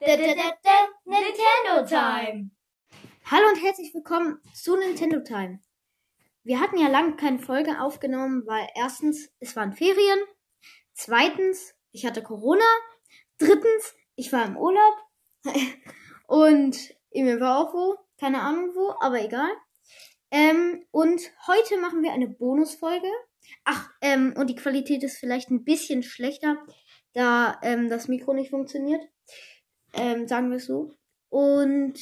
Nintendo Time. Hallo und herzlich willkommen zu Nintendo Time. Wir hatten ja lange keine Folge aufgenommen, weil erstens, es waren Ferien. Zweitens, ich hatte Corona. Drittens, ich war im Urlaub. und Emil war auch wo. Keine Ahnung wo, aber egal. Ähm, und heute machen wir eine Bonusfolge. Ach, ähm, und die Qualität ist vielleicht ein bisschen schlechter, da ähm, das Mikro nicht funktioniert. Ähm, sagen wir es so. Und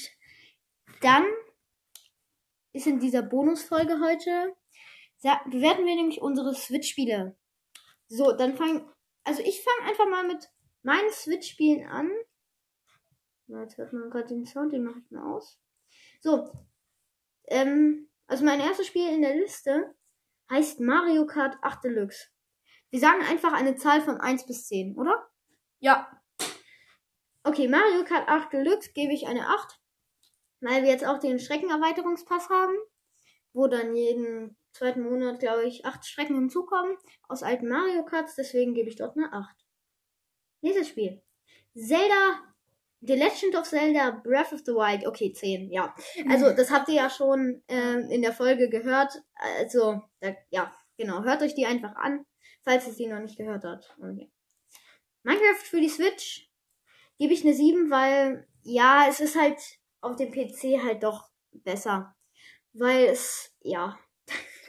dann ist in dieser Bonusfolge heute, bewerten wir nämlich unsere Switch-Spiele. So, dann fangen, also ich fange einfach mal mit meinen Switch-Spielen an. Jetzt hört man gerade den Sound, den mache ich mal aus. So, ähm, also mein erstes Spiel in der Liste heißt Mario Kart 8 Deluxe. Wir sagen einfach eine Zahl von 1 bis 10, oder? Ja. Okay, Mario Kart 8 Deluxe gebe ich eine 8, weil wir jetzt auch den Streckenerweiterungspass haben, wo dann jeden zweiten Monat, glaube ich, 8 Strecken hinzukommen aus alten Mario Karts, deswegen gebe ich dort eine 8. Nächstes Spiel. Zelda The Legend of Zelda Breath of the Wild. Okay, 10, ja. Also, das habt ihr ja schon äh, in der Folge gehört. Also, da, ja, genau. Hört euch die einfach an, falls ihr sie noch nicht gehört habt. Okay. Minecraft für die Switch gebe ich eine 7, weil, ja, es ist halt auf dem PC halt doch besser. Weil es, ja.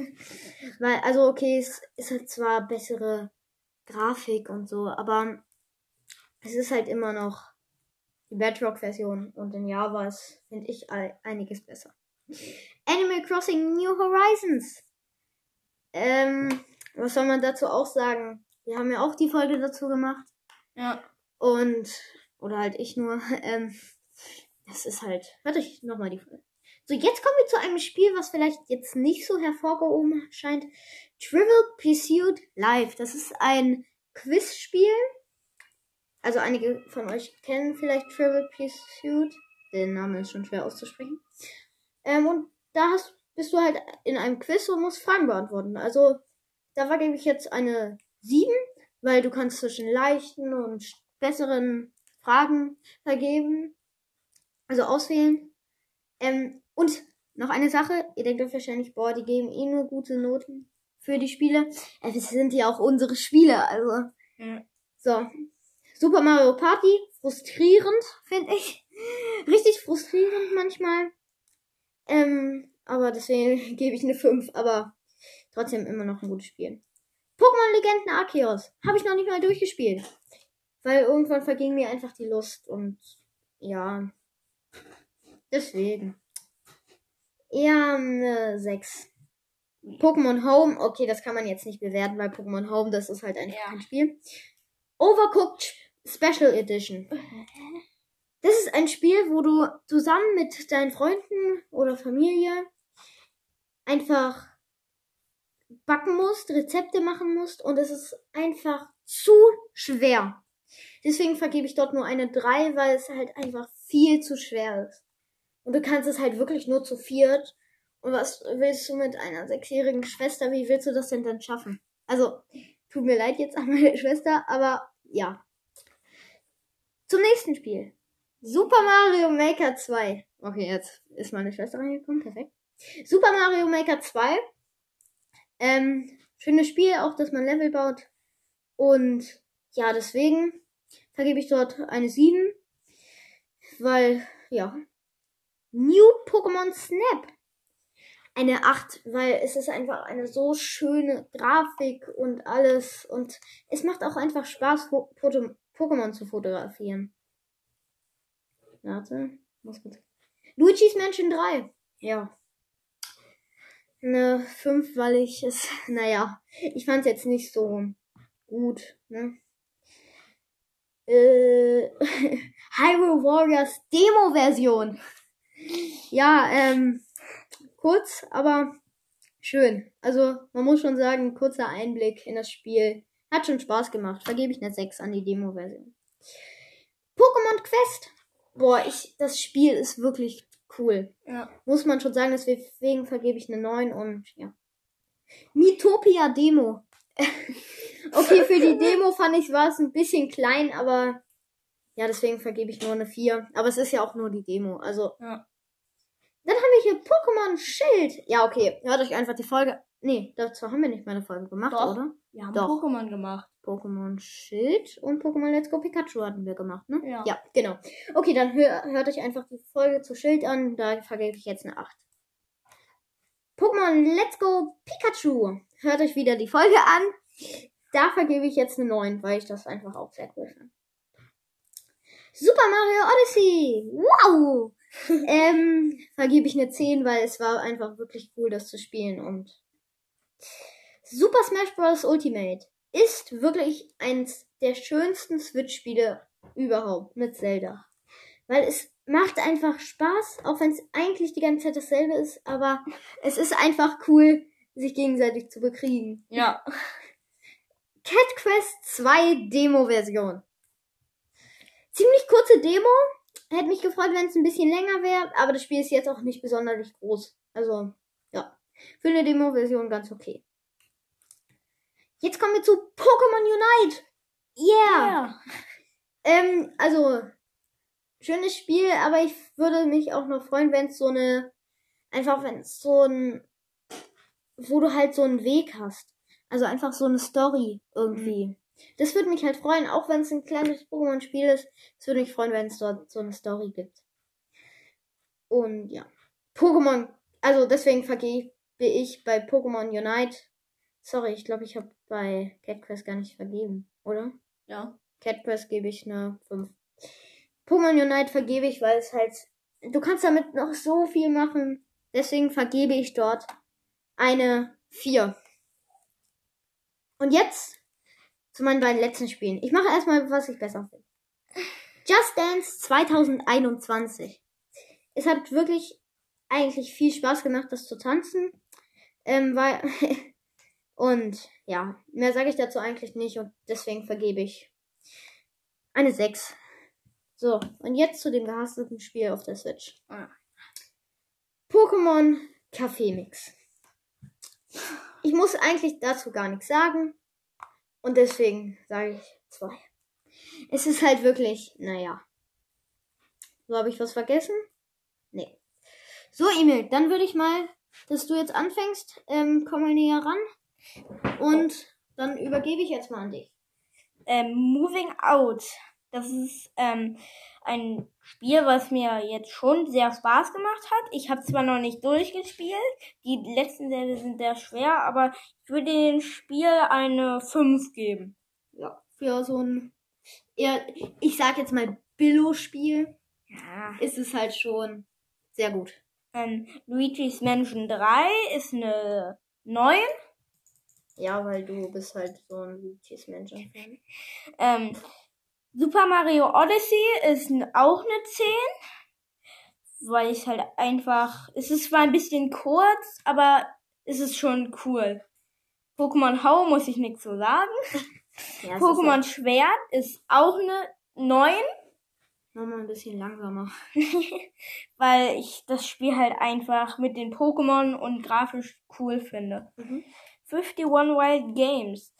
weil, also, okay, es ist halt zwar bessere Grafik und so, aber es ist halt immer noch die Bedrock-Version und in Java ist, finde ich, einiges besser. Animal Crossing New Horizons. Ähm, was soll man dazu auch sagen? Wir haben ja auch die Folge dazu gemacht. Ja. Und, oder halt ich nur, ähm, das ist halt, warte ich nochmal die Folge. So, jetzt kommen wir zu einem Spiel, was vielleicht jetzt nicht so hervorgehoben scheint. Trivial Pursuit Live. Das ist ein Quizspiel also einige von euch kennen vielleicht Trivial Pursuit. Der Name ist schon schwer auszusprechen. Ähm, und da hast, bist du halt in einem Quiz und musst Fragen beantworten. Also da war, ich jetzt eine 7, weil du kannst zwischen leichten und besseren Fragen vergeben. Also auswählen. Ähm, und noch eine Sache, ihr denkt euch wahrscheinlich, boah, die geben eh nur gute Noten für die Spiele. Äh, das sind ja auch unsere Spiele, also. Ja. So, Super Mario Party, frustrierend, finde ich. Richtig frustrierend manchmal. Ähm, aber deswegen gebe ich eine 5, aber trotzdem immer noch ein gutes Spiel. Pokémon Legenden Arceus habe ich noch nicht mal durchgespielt. Weil irgendwann verging mir einfach die Lust und ja. Deswegen. Eher eine 6. Pokémon Home, okay, das kann man jetzt nicht bewerten, weil Pokémon Home, das ist halt einfach ja. ein Spiel. Overcooked Special Edition. Das ist ein Spiel, wo du zusammen mit deinen Freunden oder Familie einfach backen musst, Rezepte machen musst und es ist einfach zu schwer. Deswegen vergebe ich dort nur eine 3, weil es halt einfach viel zu schwer ist. Und du kannst es halt wirklich nur zu viert. Und was willst du mit einer sechsjährigen Schwester? Wie willst du das denn dann schaffen? Also, tut mir leid jetzt an meine Schwester, aber ja. Zum nächsten Spiel. Super Mario Maker 2. Okay, jetzt ist meine Schwester reingekommen. Perfekt. Super Mario Maker 2. Ähm, schönes Spiel, auch dass man Level baut. Und ja, deswegen vergebe ich dort eine 7. Weil, ja. New Pokémon Snap. Eine 8, weil es ist einfach eine so schöne Grafik und alles. Und es macht auch einfach Spaß, Pokémon zu fotografieren. Warte, muss kurz. Luigi's Mansion 3. Ja. Eine 5, weil ich es, naja, ich fand es jetzt nicht so gut, ne? Äh, Hyrule Warriors Demo-Version. Ja, ähm, kurz, aber schön. Also, man muss schon sagen, kurzer Einblick in das Spiel. Hat schon Spaß gemacht. Vergebe ich eine 6 an die Demo-Version. Pokémon Quest. Boah, ich, das Spiel ist wirklich cool. Ja. Muss man schon sagen, deswegen vergebe ich eine 9 und ja. Mitopia Demo. okay, für die Demo fand ich war es ein bisschen klein, aber Ja, deswegen vergebe ich nur eine 4. Aber es ist ja auch nur die Demo. Also. Ja. Dann haben wir hier Pokémon Schild. Ja, okay. Hört euch einfach die Folge. Nee, dazu haben wir nicht mal eine Folge gemacht, Doch. oder? Wir haben Doch. Pokémon gemacht. Pokémon Schild und Pokémon Let's Go Pikachu hatten wir gemacht, ne? Ja. Ja, genau. Okay, dann hör, hört euch einfach die Folge zu Schild an. Da vergebe ich jetzt eine 8. Pokémon Let's Go Pikachu. Hört euch wieder die Folge an. Da vergebe ich jetzt eine 9, weil ich das einfach auch sehr cool fand. Super Mario Odyssey. Wow. ähm, vergebe ich eine 10, weil es war einfach wirklich cool, das zu spielen. Und Super Smash Bros. Ultimate ist wirklich eins der schönsten Switch-Spiele überhaupt mit Zelda. Weil es macht einfach Spaß, auch wenn es eigentlich die ganze Zeit dasselbe ist, aber es ist einfach cool, sich gegenseitig zu bekriegen. Ja. Cat Quest 2 Demo-Version. Ziemlich kurze Demo. Hätte mich gefreut, wenn es ein bisschen länger wäre, aber das Spiel ist jetzt auch nicht besonders groß. Also, ja. Für eine Demo-Version ganz okay. Jetzt kommen wir zu Pokémon Unite. Yeah! Ja. Ähm, also, schönes Spiel, aber ich würde mich auch noch freuen, wenn es so eine, einfach wenn es so ein, wo du halt so einen Weg hast. Also einfach so eine Story irgendwie. Das würde mich halt freuen, auch wenn es ein kleines Pokémon-Spiel ist. Es würde mich freuen, wenn es dort so eine Story gibt. Und ja. Pokémon, also deswegen vergebe ich bei Pokémon Unite. Sorry, ich glaube, ich habe bei Cat Quest gar nicht vergeben, oder? Ja. Cat Quest gebe ich eine 5. Pokémon Unite vergebe ich, weil es halt. Du kannst damit noch so viel machen. Deswegen vergebe ich dort eine 4. Und jetzt zu meinen beiden letzten Spielen. Ich mache erstmal, was ich besser finde. Just Dance 2021. Es hat wirklich eigentlich viel Spaß gemacht, das zu tanzen. Ähm, weil. und ja, mehr sage ich dazu eigentlich nicht und deswegen vergebe ich eine 6. So, und jetzt zu dem gehassten Spiel auf der Switch. Ah. Pokémon Café Mix. Ich muss eigentlich dazu gar nichts sagen. Und deswegen sage ich 2. Es ist halt wirklich, naja. So, habe ich was vergessen? Nee. So, Emil, dann würde ich mal, dass du jetzt anfängst. Ähm, komm mal näher ran. Und dann übergebe ich jetzt mal an dich. Ähm, Moving Out. Das ist ähm, ein Spiel, was mir jetzt schon sehr Spaß gemacht hat. Ich habe zwar noch nicht durchgespielt, die letzten Level sind sehr schwer, aber ich würde dem Spiel eine 5 geben. Ja, für so ein eher, ich sag jetzt mal Billo-Spiel, Ja. ist es halt schon sehr gut. Ähm, Luigi's Mansion 3 ist eine 9. Ja, weil du bist halt so ein Luigi's Mansion Fan. Ähm, Super Mario Odyssey ist auch eine 10. Weil ich halt einfach. Es ist zwar ein bisschen kurz, aber es ist schon cool. Pokémon Hau muss ich nichts so sagen. Ja, Pokémon Ist Schwert ist auch eine 9, halt nochmal ein bisschen langsamer. weil ich das Spiel halt einfach mit den Pokémon und grafisch cool finde. Mhm. 51 Wild Games.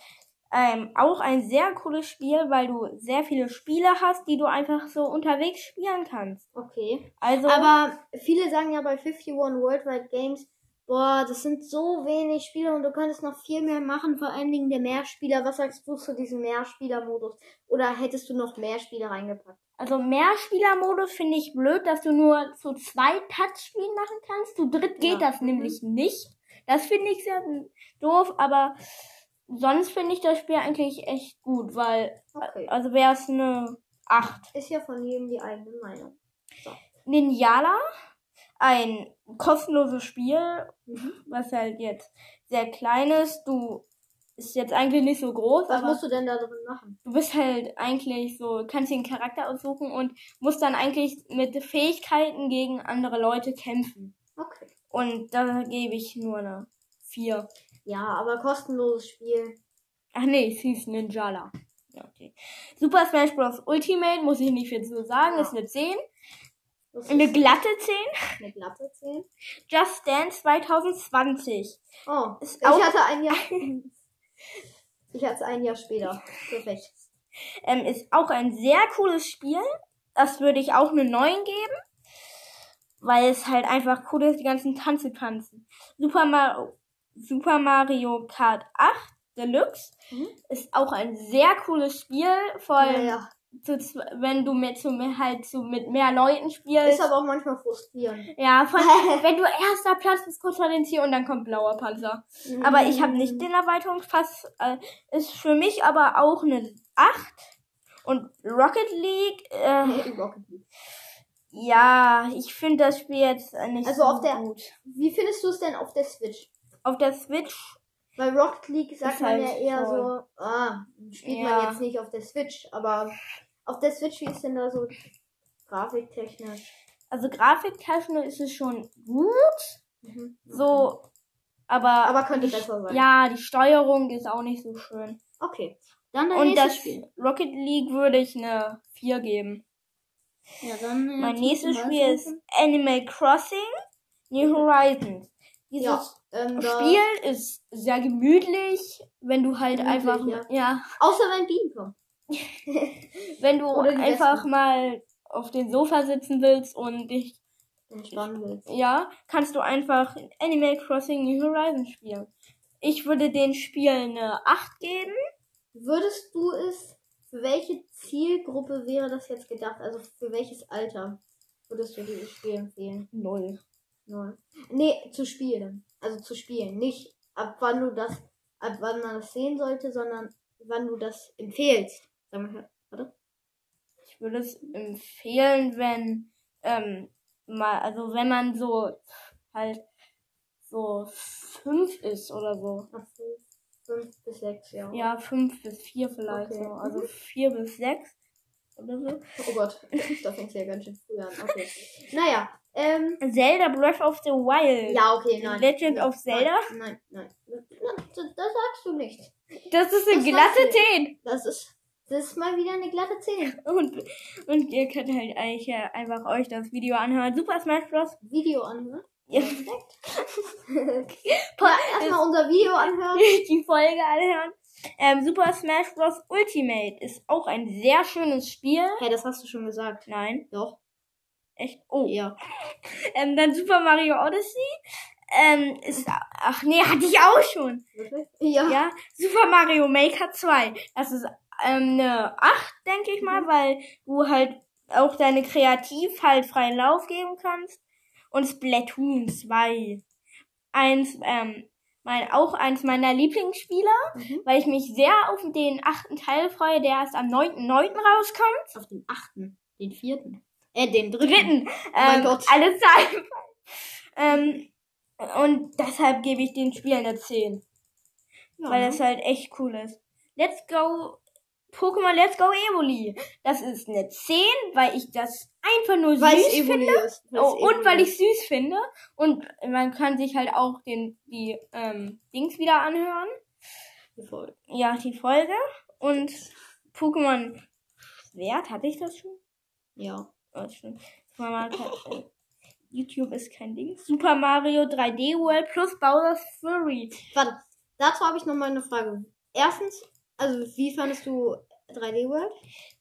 Ähm, auch ein sehr cooles Spiel, weil du sehr viele Spiele hast, die du einfach so unterwegs spielen kannst. Okay. Also, Aber viele sagen ja bei 51 Worldwide Games, boah, das sind so wenig Spiele und du könntest noch viel mehr machen, vor allen Dingen der Mehrspieler. Was sagst du zu diesem Mehrspieler-Modus? Oder hättest du noch mehr Spiele reingepackt? also Mehrspielermodus finde ich blöd, dass du nur zu zwei Touchspielen machen kannst. Zu dritt geht Ja. das nämlich nicht. Das finde ich sehr doof, aber sonst finde ich das Spiel eigentlich echt gut, weil, Okay. also wäre es eine 8. Ist ja von jedem die eigene Meinung. Ninjala, ein kostenloses Spiel, Mhm. was halt jetzt sehr klein ist. Du ist jetzt eigentlich nicht so groß, Was musst du denn da drin machen? du bist halt eigentlich so, kannst dir einen Charakter aussuchen und musst dann eigentlich mit Fähigkeiten gegen andere Leute kämpfen. Okay. Und da gebe ich nur eine 4. Ja, aber kostenloses Spiel. Ach nee, es hieß Ninjala. Ja, okay. Super Smash Bros. Ultimate, muss ich nicht viel zu sagen, Ja. ist eine 10. Das Eine ist glatte 10. eine glatte 10. Just Dance 2020. Oh, Ist ich hatte ein Jahr. ich hatte ein Jahr später. Perfekt. Ähm, ist auch ein sehr cooles Spiel. Das würde ich auch eine 9 geben. Weil es halt einfach cool ist, die ganzen Tanze tanzen. Super Mario, Super Mario Kart 8 Deluxe Mhm. ist auch ein sehr cooles Spiel. Vor allem, Ja, ja. zu, wenn du mit, mit, halt so mit mehr Leuten spielst. Ist aber auch manchmal frustrierend. Ja, von, wenn du erster Platz bist, kurz vor den Ziel und dann kommt blauer Panzer. Aber ich habe nicht den Erweiterungspass. Äh, ist für mich aber auch eine 8. Und Rocket League, äh, Rocket League. ja, ich finde das Spiel jetzt nicht Also so auf der- gut. Wie findest du es denn auf der Switch? Auf der Switch, Bei Rocket League sagt Ist man halt ja eher voll. so, ah, spielt Ja. man jetzt nicht auf der Switch, aber auf der Switch, wie ist denn da so grafiktechnisch? also grafiktechnisch ist es schon gut, Mhm. so, aber, Aber könnte besser sein. ja, die Steuerung ist auch nicht so schön. Okay. Dann Und das Spiel. Rocket League würde ich eine 4 geben. Ja, dann, äh, Mein nächstes Spiel ist. Animal Crossing New Horizons. Dieses Ja, ähm, Spiel ist sehr gemütlich, wenn du halt einfach, ja. ja. Außer wenn Bienen kommen. wenn du einfach Wespen. mal auf den Sofa sitzen willst und dich, Entspannen willst. ja, kannst du einfach Animal Crossing New Horizons spielen. Ich würde den Spiel eine 8 geben. Würdest du es, für welche Zielgruppe wäre das jetzt gedacht? Also für welches Alter würdest du dieses Spiel empfehlen? Null. Null. Nee, zu spielen. Also zu spielen. Nicht ab wann du das, ab wann man das sehen sollte, sondern wann du das empfehlst. Sag mal, warte. Ich würde es empfehlen, wenn, ähm, mal, also wenn man so halt so fünf ist oder so. Ach, fünf, fünf bis sechs, ja. Ja, fünf bis vier vielleicht Okay. so. Also Mhm. vier bis sechs oder so. Oh Gott, da fängt ja ganz schön früh an. Okay. Naja, ähm. Zelda Breath of the Wild. Ja, okay, nein. Legend of Zelda? Nein, nein. nein. Das, das sagst du nicht. Das ist eine Das glatte war's 10. Das ist, das ist mal wieder eine glatte 10. Und, und ihr könnt halt eigentlich ja einfach euch das Video anhören. Super Smash Bros. Video anhören. Ja. Ja, erstmal unser Video anhören. die Folge anhören. Ähm, Super Smash Bros. Ultimate ist auch ein sehr schönes Spiel. Hey, das hast du schon gesagt. Nein, Doch. echt. Oh. Ja. Ähm, dann Super Mario Odyssey. Ähm, ist, ach nee, hatte ich auch schon. Wirklich? Ja. Ja, Super Mario Maker 2. Das ist ähm, eine 8, denke ich mal, weil du halt auch deine Kreativ halt freien Lauf geben kannst. Und Splatoon 2. Eins, ähm, mein, auch eins meiner Lieblingsspieler, Mhm. weil ich mich sehr auf den achten Teil freue, der erst am 9.9. rauskommt. Auf den achten. Den vierten. Äh, den dritten. Dritten. Oh mein ähm, Gott. Alle Zahlen. ähm, und deshalb gebe ich den Spiel eine 10. Ja, weil ne? das halt echt cool ist. Let's go Pokémon Let's Go Evoli. Das ist eine 10, weil ich das einfach nur weil süß finde. ist. Oh, und Evoli weil ich süß finde. Und man kann sich halt auch den, die ähm, Dings wieder anhören. Voll. Ja, die Folge. Und Pokémon Schwert, hatte ich das schon? Ja. Oh, Mario, äh, YouTube ist kein Ding. Super Mario 3D World plus Bowser's Fury. Warte. Dazu habe ich noch mal eine Frage. Erstens, also wie fandest du 3D World?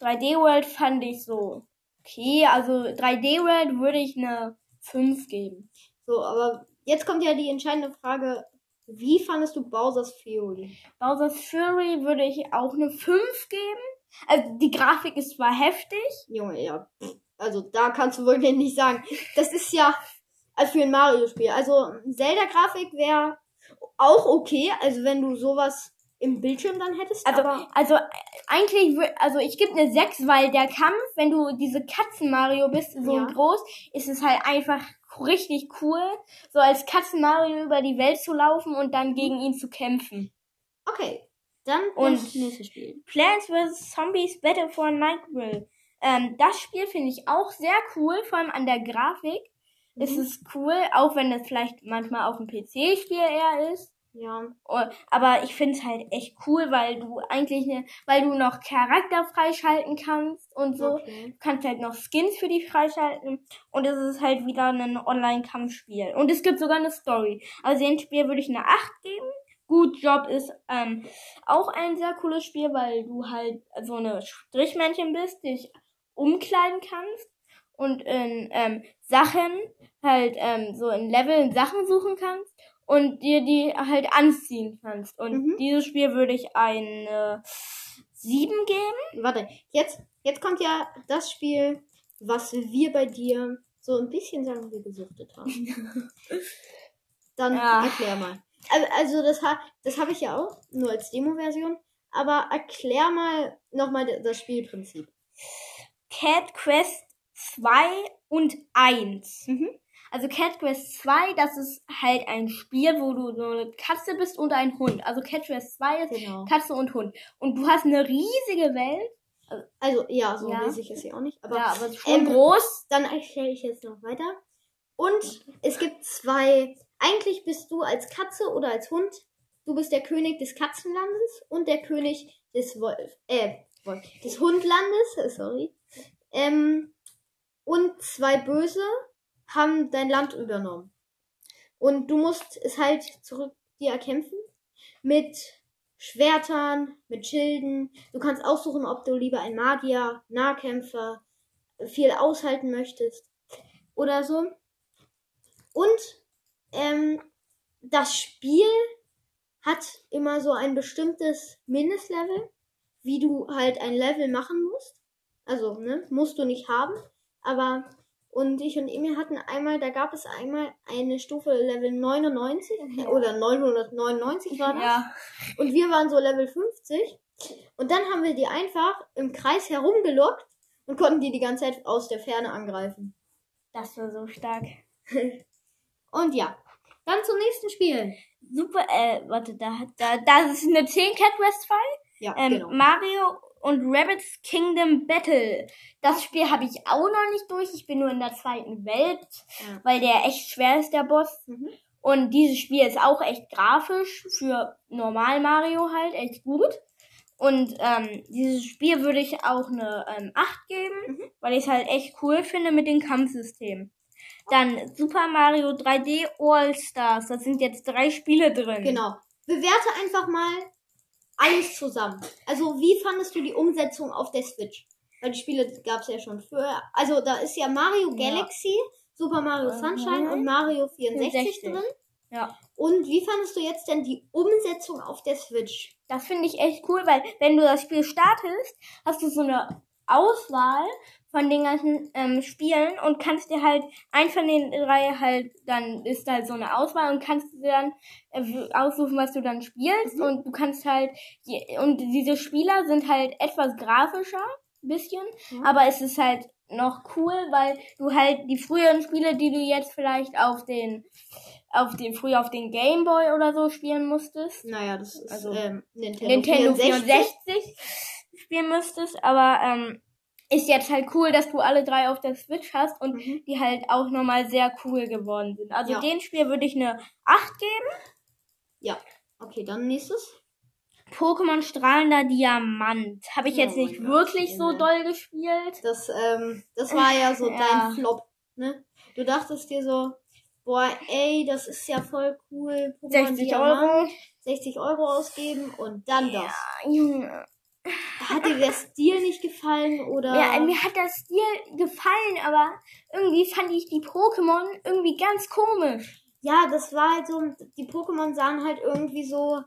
3D World fand ich so okay. Also 3D World würde ich eine 5 geben. So, aber jetzt kommt ja die entscheidende Frage. Wie fandest du Bowser's Fury? Bowser's Fury würde ich auch eine 5 geben. Also die Grafik ist zwar heftig. Junge, ja. Also da kannst du wirklich nicht sagen. Das ist ja also für ein Mario-Spiel. Also Zelda-Grafik wäre auch okay. Also wenn du sowas im Bildschirm dann hättest. Also, also eigentlich, also ich gebe eine 6, weil der Kampf, wenn du diese Katzen-Mario bist, so Ja. groß, ist es halt einfach richtig cool, so als Katzen-Mario über die Welt zu laufen und dann gegen ihn zu kämpfen. okay. Dann Und- das nächste Spiel. Plants vs. Zombies Battle for Nightville. Ähm, das Spiel finde ich auch sehr cool, vor allem an der Grafik. Ist Mhm. es cool, auch wenn es vielleicht manchmal auf dem PC-Spiel eher ist. Ja. Oh, Aber ich finde es halt echt cool, weil du eigentlich ne, weil du noch Charakter freischalten kannst und so. Okay. Du kannst halt noch Skins für die freischalten. Und es ist halt wieder ein Online-Kampfspiel. Und es gibt sogar eine Story. Also dem Spiel würde ich eine 8 geben, Good Job ist ähm, auch ein sehr cooles Spiel, weil du halt so eine Strichmännchen bist, dich umkleiden kannst und in ähm, Sachen halt ähm, so in Leveln Sachen suchen kannst und dir die halt anziehen kannst. Und Mhm. dieses Spiel würde ich eine 7 geben. Warte, jetzt, jetzt kommt ja das Spiel, was wir bei dir so ein bisschen sagen wir gesuchtet haben. Dann Ja. erklär mal. Also, also das, ha- das habe ich ja auch, nur als Demo-Version. Aber erklär mal nochmal das Spielprinzip. Cat Quest 2 und 1. Mhm. Also Cat Quest 2, das ist halt ein Spiel, wo du so eine Katze bist und ein Hund. Also Cat Quest 2 ist Genau. Katze und Hund. Und du hast eine riesige Welt. Also, ja, so Ja. riesig ist sie auch nicht. Aber ja, aber schon ähm, groß. dann erkläre ich jetzt noch weiter. Und es gibt zwei. Eigentlich bist du als Katze oder als Hund. Du bist der König des Katzenlandes und der König des Wolf. Äh, Wolf, des Hundlandes. Sorry. Ähm, und zwei Böse haben dein Land übernommen. Und du musst es halt zurück dir erkämpfen. Mit Schwertern, mit Schilden. Du kannst aussuchen, ob du lieber ein Magier, Nahkämpfer, viel aushalten möchtest oder so. Und ähm, das Spiel hat immer so ein bestimmtes Mindestlevel, wie du halt ein Level machen musst. Also, ne, musst du nicht haben. Aber, und ich und Emil hatten einmal, da gab es einmal eine Stufe Level 99 Ja. oder 999 war das. Ja. Und wir waren so Level 50. Und dann haben wir die einfach im Kreis herumgelockt und konnten die die ganze Zeit aus der Ferne angreifen. Das war so stark. Und ja, dann zum nächsten Spiel. Super, äh, warte, da da, das ist eine 10 Cat Quest 2. Ja, Ähm, genau. Mario und Rabbits Kingdom Battle. Das Spiel habe ich auch noch nicht durch. Ich bin nur in der zweiten Welt, Ja. weil der echt schwer ist, der Boss. Mhm. Und dieses Spiel ist auch echt grafisch für normal Mario halt echt gut. Und ähm, dieses Spiel würde ich auch eine ähm, 8 geben, Mhm. weil ich es halt echt cool finde mit dem Kampfsystem. Dann Super Mario 3D All Stars. Das sind jetzt drei Spiele drin. Genau. Bewerte einfach mal alles zusammen. Also, wie fandest du die Umsetzung auf der Switch? Weil die Spiele gab es ja schon früher. Also, da ist ja Mario Ja. Galaxy, Super Mario Mhm. Sunshine und Mario 64, 64. drin. Ja. Und wie fandest du jetzt denn die Umsetzung auf der Switch? Das finde ich echt cool, weil wenn du das Spiel startest, hast du so eine Auswahl von den ganzen ähm, Spielen und kannst dir halt ein von den drei halt, dann ist halt so eine Auswahl und kannst dir dann äh, aussuchen, was du dann spielst Mhm. und du kannst halt, und diese Spieler sind halt etwas grafischer, bisschen, Mhm. aber es ist halt noch cool, weil du halt die früheren Spiele, die du jetzt vielleicht auf den, auf den, früher auf den Gameboy oder so spielen musstest, Naja, das ist Also, ähm, Nintendo, Nintendo 64. 64 spielen müsstest, aber ähm, ist jetzt halt cool, dass du alle drei auf der Switch hast und Mhm. die halt auch nochmal sehr cool geworden sind. Also Ja. dem Spiel würde ich eine 8 geben. Ja. Okay, dann nächstes. Pokémon strahlender Diamant. Habe ich Oh jetzt nicht Gott, wirklich so Junge. doll gespielt. Das, ähm, das war ja so Ja. dein Flop, ne? Du dachtest dir so, boah, ey, das ist ja voll cool. Pokémon 60 Diamant, Euro. 60 Euro ausgeben und dann das. Ja, Junge. Hat dir der Stil nicht gefallen oder? Ja, mir hat der Stil gefallen, aber irgendwie fand ich die Pokémon irgendwie ganz komisch. Ja, das war halt so, die Pokémon sahen halt irgendwie so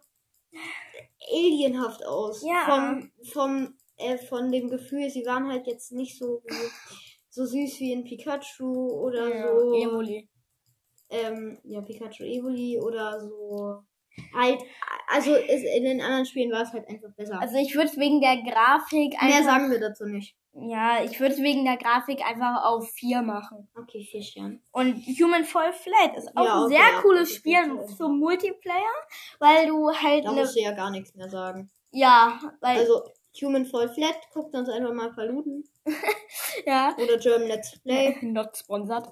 alienhaft aus. Ja. Vom, vom, äh, von dem Gefühl, sie waren halt jetzt nicht so, wie, so süß wie ein Pikachu oder so. Evoli. ähm, ja, Pikachu Evoli oder so. Halt, also ist, in den anderen Spielen war es halt einfach besser. Also ich würde es wegen der Grafik Mehr einfach sagen wir dazu nicht. Ja, ich würde es wegen der Grafik einfach auf 4 machen. Okay, vier Sterne. Und Human Fall Flat ist auch Ja, ein okay, sehr ja, cooles Spiel zum Multiplayer, weil du halt Da ne, musst du ja gar nichts mehr sagen. ja, weil Also, Human Fall Flat, guckt uns einfach mal verluten. ja, Oder German Let's Play. not sponsored.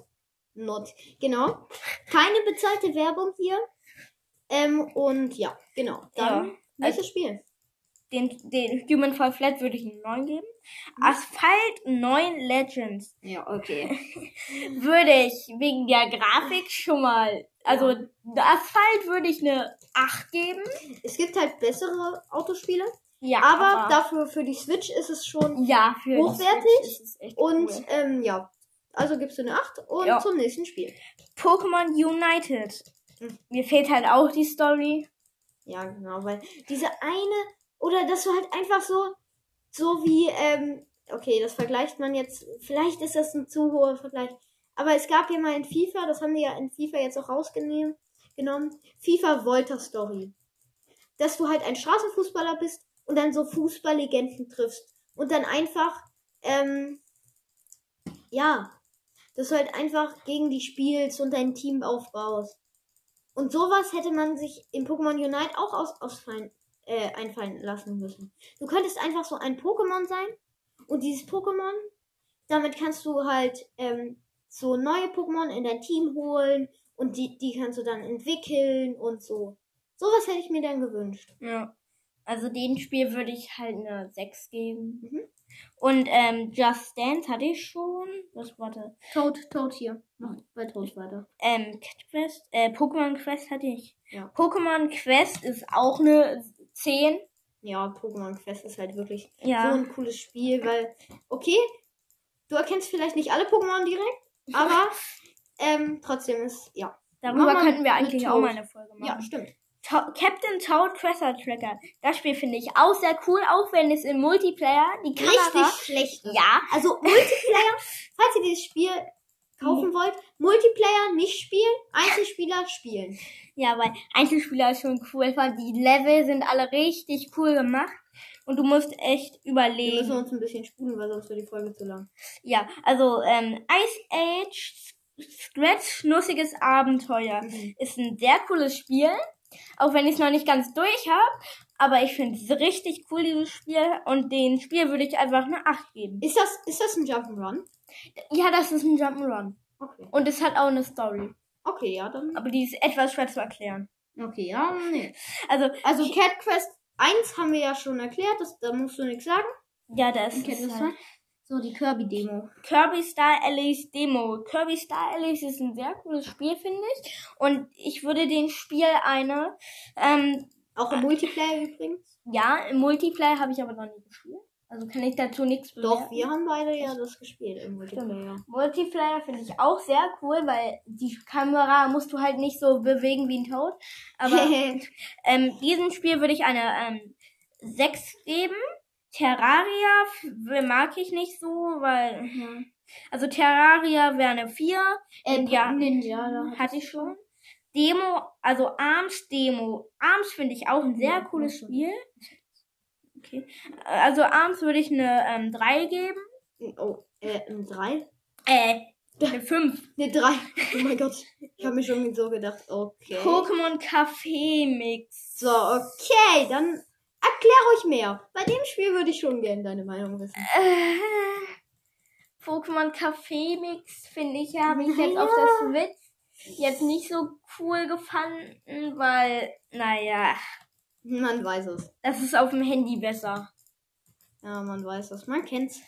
Not. Genau. Keine bezahlte Werbung hier. Ähm, und ja, genau. Dann Ja. nächstes Spiel. den, den Human Fall Flat würde ich einen 9 geben. Asphalt 9 Legends Ja, okay. würde ich wegen der Grafik schon mal, also Asphalt würde ich eine 8 geben. Es gibt halt bessere Autospiele, Ja, aber, dafür für die Switch ist es schon. ja, hochwertig Und cool. ähm, ja, also gibst du eine 8 und Ja. zum nächsten Spiel. Pokémon United. Mir fehlt halt auch die Story. Ja, genau, weil diese eine, oder dass du halt einfach so, so wie, ähm, okay, das vergleicht man jetzt, vielleicht ist das ein zu hoher Vergleich, aber es gab ja mal in FIFA, das haben die ja in FIFA jetzt auch rausgenommen, genommen, FIFA Volta Story. Dass du halt ein Straßenfußballer bist und dann so Fußballlegenden triffst und dann einfach, ähm, ja, dass du halt einfach gegen die spielst und dein Team aufbaust. Und sowas hätte man sich in Pokémon Unite auch aus, ausfallen, äh, einfallen lassen müssen. Du könntest einfach so ein Pokémon sein und dieses Pokémon, damit kannst du halt ähm, so neue Pokémon in dein Team holen und die, die kannst du dann entwickeln und so. Sowas hätte ich mir dann gewünscht. Ja. Also dem Spiel würde ich halt eine 6 geben. Mhm. Und ähm, Just Dance hatte ich schon. Was warte? Toad, Toad hier. Mach bei Toad weiter. Ähm, Cat Quest, äh, Pokémon Quest hatte ich. Ja. Pokémon Quest ist auch eine 10. Ja, Pokémon Quest ist halt wirklich Ja. so ein cooles Spiel, weil, okay, du erkennst vielleicht nicht alle Pokémon direkt, aber ähm, trotzdem ist, ja. Darüber könnten wir eigentlich auch mal eine Folge machen. Ja, stimmt. Ta Captain Toad Treasure Tracker. Das Spiel finde ich auch sehr cool, auch wenn es im Multiplayer die Kamera. Richtig schlecht. Ja, Also Multiplayer, falls ihr dieses Spiel kaufen wollt, Multiplayer nicht spielen, Einzelspieler spielen. ja, weil Einzelspieler ist schon cool, weil die Level sind alle richtig cool gemacht und du musst echt Wir müssen überlegen. uns ein bisschen spulen, weil sonst wird die Folge zu lang. Ja, also ähm, Ice Age Scratch Nussiges Abenteuer Mhm. ist ein sehr cooles Spiel, auch wenn ich es noch nicht ganz durch habe. Aber ich finde es richtig cool, dieses Spiel. Und den Spiel würde ich einfach eine 8 geben. Ist das, ist das ein Jump'n'Run? Ja, das ist ein Jump'n'Run. Okay. Und es hat auch eine Story. Okay, ja, dann. Aber die ist etwas schwer zu erklären. Okay, ja, nee. Also, Also Cat Quest 1 haben wir ja schon erklärt, das, da musst du nichts sagen. ja, das ist halt So, die Kirby-Demo. Kirby Star Allies Demo. Kirby Star Allies ist ein sehr cooles Spiel, finde ich. Und ich würde dem Spiel eine, ähm, Auch im Multiplayer übrigens. ja, im Multiplayer habe ich aber noch nie gespielt. Also kann ich dazu nichts Doch, bewerten. wir haben beide ja das gespielt im Multiplayer. Multiplayer finde ich auch sehr cool, weil die Kamera musst du halt nicht so bewegen wie ein Toad. Aber ähm, diesem Spiel würde ich eine ähm, 6 geben. Terraria mag ich nicht so, weil. ja. Also Terraria wäre eine 4. äh, ja, Ninja, da hatte ich schon. Demo, also Arms Demo. Arms finde ich auch ein sehr Ja, cooles. Spiel. Okay. Also Arms würde ich eine ähm, 3 geben. Oh, äh, ein 3? Äh, eine 5. Ne, 3. Oh mein Gott. Ich habe mir schon so gedacht, okay. Pokémon Café Mix. So, okay, dann erklär ruhig mehr. Bei dem Spiel würde ich schon gerne deine Meinung wissen. Äh, Pokémon Café Mix finde ich, habe ich jetzt auf der Switch jetzt nicht so cool gefunden, weil, naja, Man weiß es. das ist auf dem Handy besser. Ja, man weiß es. Man kennt's.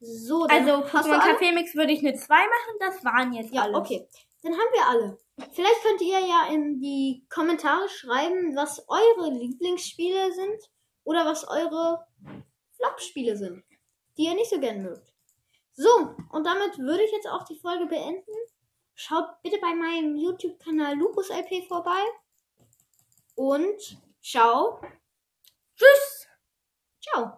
So, dann Also Pokémon? Café Mix würde ich eine 2 machen, das waren jetzt Ja, alle. okay. Dann haben wir alle. Vielleicht könnt ihr ja in die Kommentare schreiben, was eure Lieblingsspiele sind oder was eure Flop-Spiele sind, die ihr nicht so gern mögt. So, und damit würde ich jetzt auch die Folge beenden. Schaut bitte bei meinem YouTube-Kanal Lupus LP vorbei. Und ciao. Tschüss! Ciao.